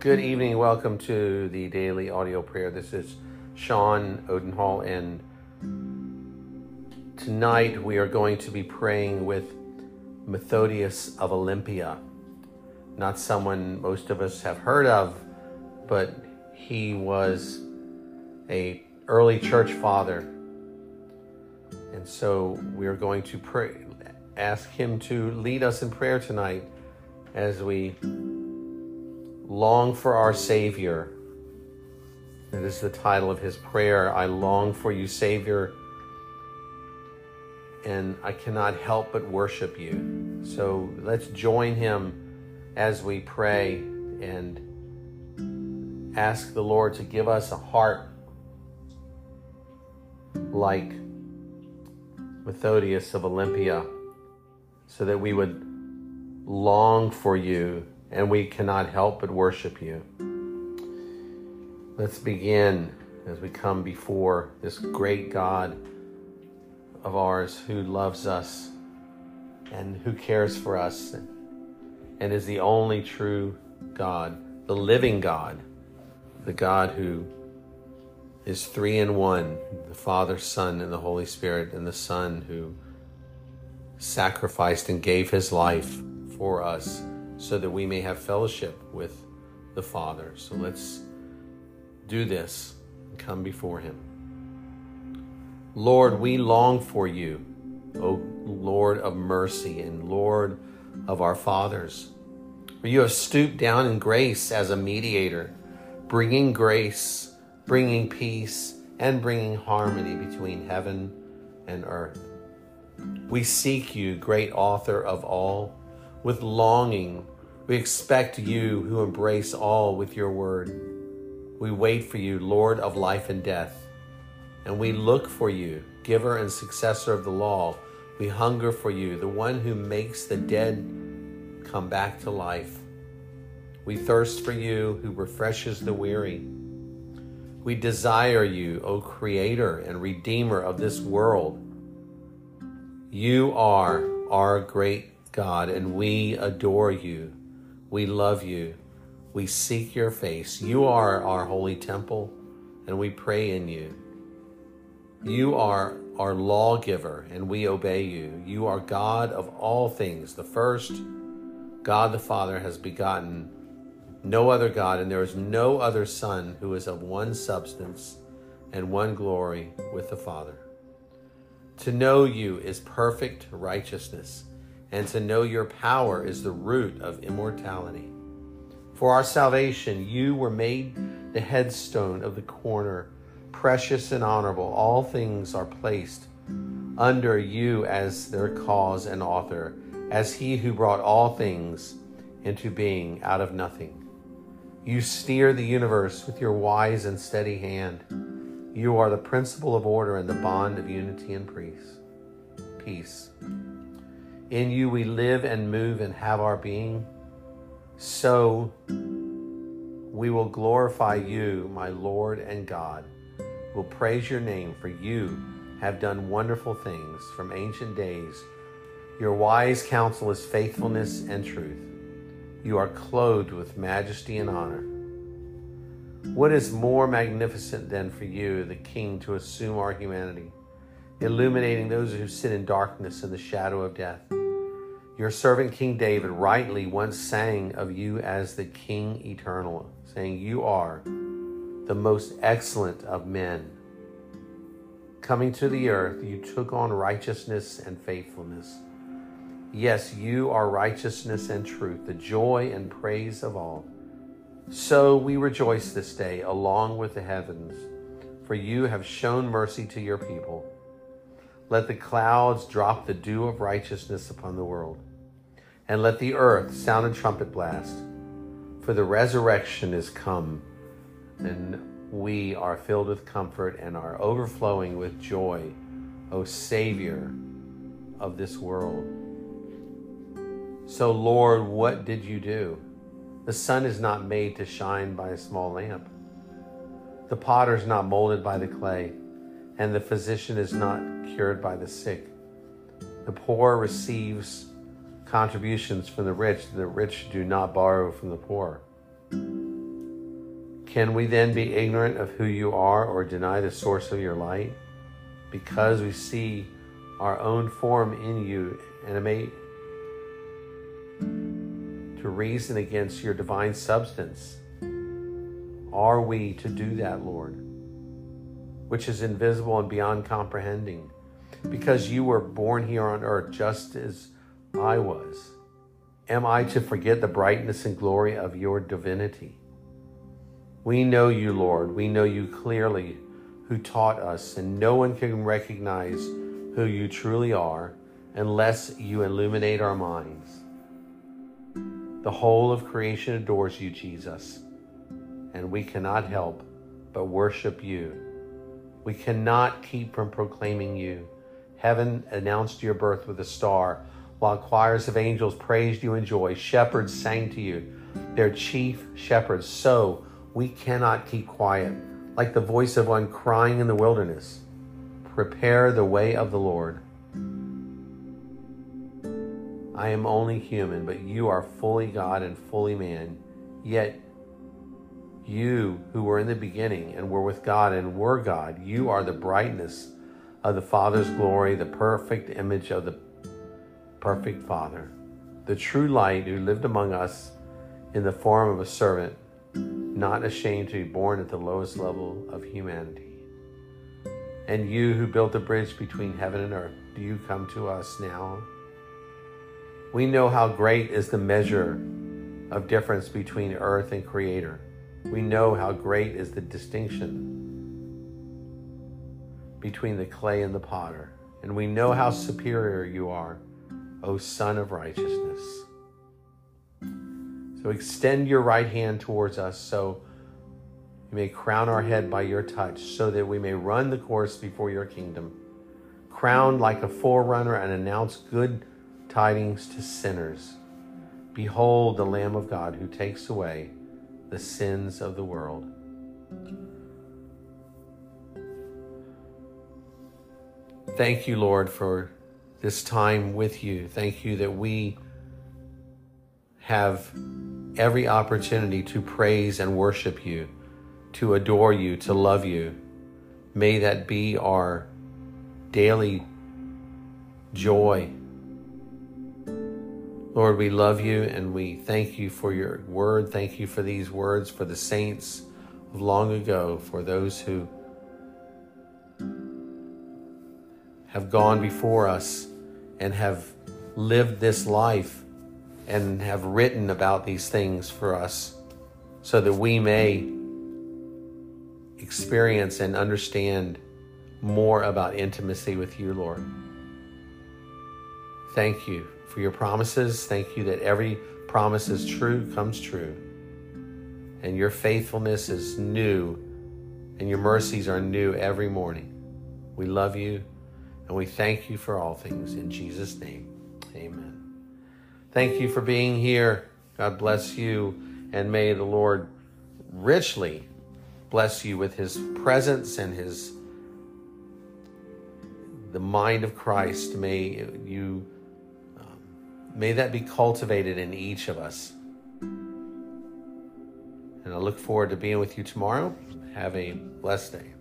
Good evening. Welcome to the daily audio prayer. This is Shawn Odendhal, and tonight we are going to be praying with Methodius of Olympia. Not someone most of us have heard of, but he was a early church father. And so we are going to pray ask him to lead us in prayer tonight as we long for our Savior. That is the title of his prayer. I long for you, Savior, and I cannot help but worship you. So let's join him as we pray and ask the Lord to give us a heart like Methodius of Olympia so that we would long for you and we cannot help but worship you. Let's begin as we come before this great God of ours who loves us and who cares for us and is the only true God, the living God, the God who is three in one the Father, Son, and the Holy Spirit, and the Son who sacrificed and gave his life for us so that we may have fellowship with the Father. So let's do this and come before him. Lord, we long for you, O Lord of mercy and Lord of our fathers. You have stooped down in grace as a mediator, bringing grace, bringing peace, and bringing harmony between heaven and earth. We seek you, great author of all, with longing. We expect you who embrace all with your word. We wait for you, Lord of life and death. And we look for you, giver and successor of the law. We hunger for you, the one who makes the dead come back to life. We thirst for you, who refreshes the weary. We desire you, O Creator and Redeemer of this world. You are our great God, and we adore you. We love you. We seek your face. You are our holy temple, and we pray in you. You are our lawgiver, and we obey you. You are God of all things. The first, God the Father, has begotten no other God, and there is no other Son who is of one substance and one glory with the Father. To know you is perfect righteousness, and to know your power is the root of immortality. For our salvation, you were made the headstone of the corner, precious and honorable. All things are placed under you as their cause and author, as he who brought all things into being out of nothing. You steer the universe with your wise and steady hand. You are the principle of order and the bond of unity and peace. Peace. In you we live and move and have our being. So we will glorify you, my Lord and God. We'll praise your name, for you have done wonderful things from ancient days. Your wise counsel is faithfulness and truth. You are clothed with majesty and honor. What is more magnificent than for you, the King, to assume our humanity, illuminating those who sit in darkness and the shadow of death? Your servant King David rightly once sang of you as the King eternal, saying, You are the most excellent of men. Coming to the earth, you took on righteousness and faithfulness. Yes, you are righteousness and truth, the joy and praise of all. So we rejoice this day along with the heavens, for you have shown mercy to your people. Let the clouds drop the dew of righteousness upon the world, and let the earth sound a trumpet blast. For the resurrection is come, and we are filled with comfort and are overflowing with joy, O Savior of this world. So, Lord, what did you do? The sun is not made to shine by a small lamp. The potter is not molded by the clay, and the physician is not cured by the sick. The poor receives contributions from the rich, the rich do not borrow from the poor. Can we then be ignorant of who you are or deny the source of your light? Because we see our own form in you and may to reason against your divine substance. Are we to do that, Lord? Which is invisible and beyond comprehending. Because you were born here on earth just as I was. Am I to forget the brightness and glory of your divinity? We know you, Lord. We know you clearly, who taught us, and no one can recognize who you truly are unless you illuminate our minds. The whole of creation adores you, Jesus, and we cannot help but worship you. We cannot keep from proclaiming you. Heaven announced your birth with a star, while choirs of angels praised you in joy. Shepherds sang to you, their chief shepherds. So we cannot keep quiet, like the voice of one crying in the wilderness. Prepare the way of the Lord I am only human, but you are fully God and fully man. Yet you, who were in the beginning and were with God and were God, you are the brightness of the Father's glory, the perfect image of the perfect Father, the true light who lived among us in the form of a servant, not ashamed to be born at the lowest level of humanity. And you who built the bridge between heaven and earth, do you come to us now? We know how great is the measure of difference between earth and creator. We know how great is the distinction between the clay and the potter. And we know how superior you are, O Son of Righteousness. So extend your right hand towards us so you may crown our head by your touch, so that we may run the course before your kingdom, crowned like a forerunner and announce good tidings to sinners Behold the Lamb of God who takes away the sins of the world. Thank you, Lord, for this time with you. Thank you that we have every opportunity to praise and worship you, to adore you, to love you. May that be our daily joy Lord, we love you and we thank you for your word. Thank you for these words for the saints of long ago, for those who have gone before us and have lived this life and have written about these things for us so that we may experience and understand more about intimacy with you, Lord. Thank you for your promises. Thank you that every promise is true, comes true. And your faithfulness is new, and your mercies are new every morning. We love you, and we thank you for all things. In Jesus' name, amen. Thank you for being here. God bless you, and may the Lord richly bless you with his presence and his the mind of Christ. May you May that be cultivated in each of us. And I look forward to being with you tomorrow. Have a blessed day.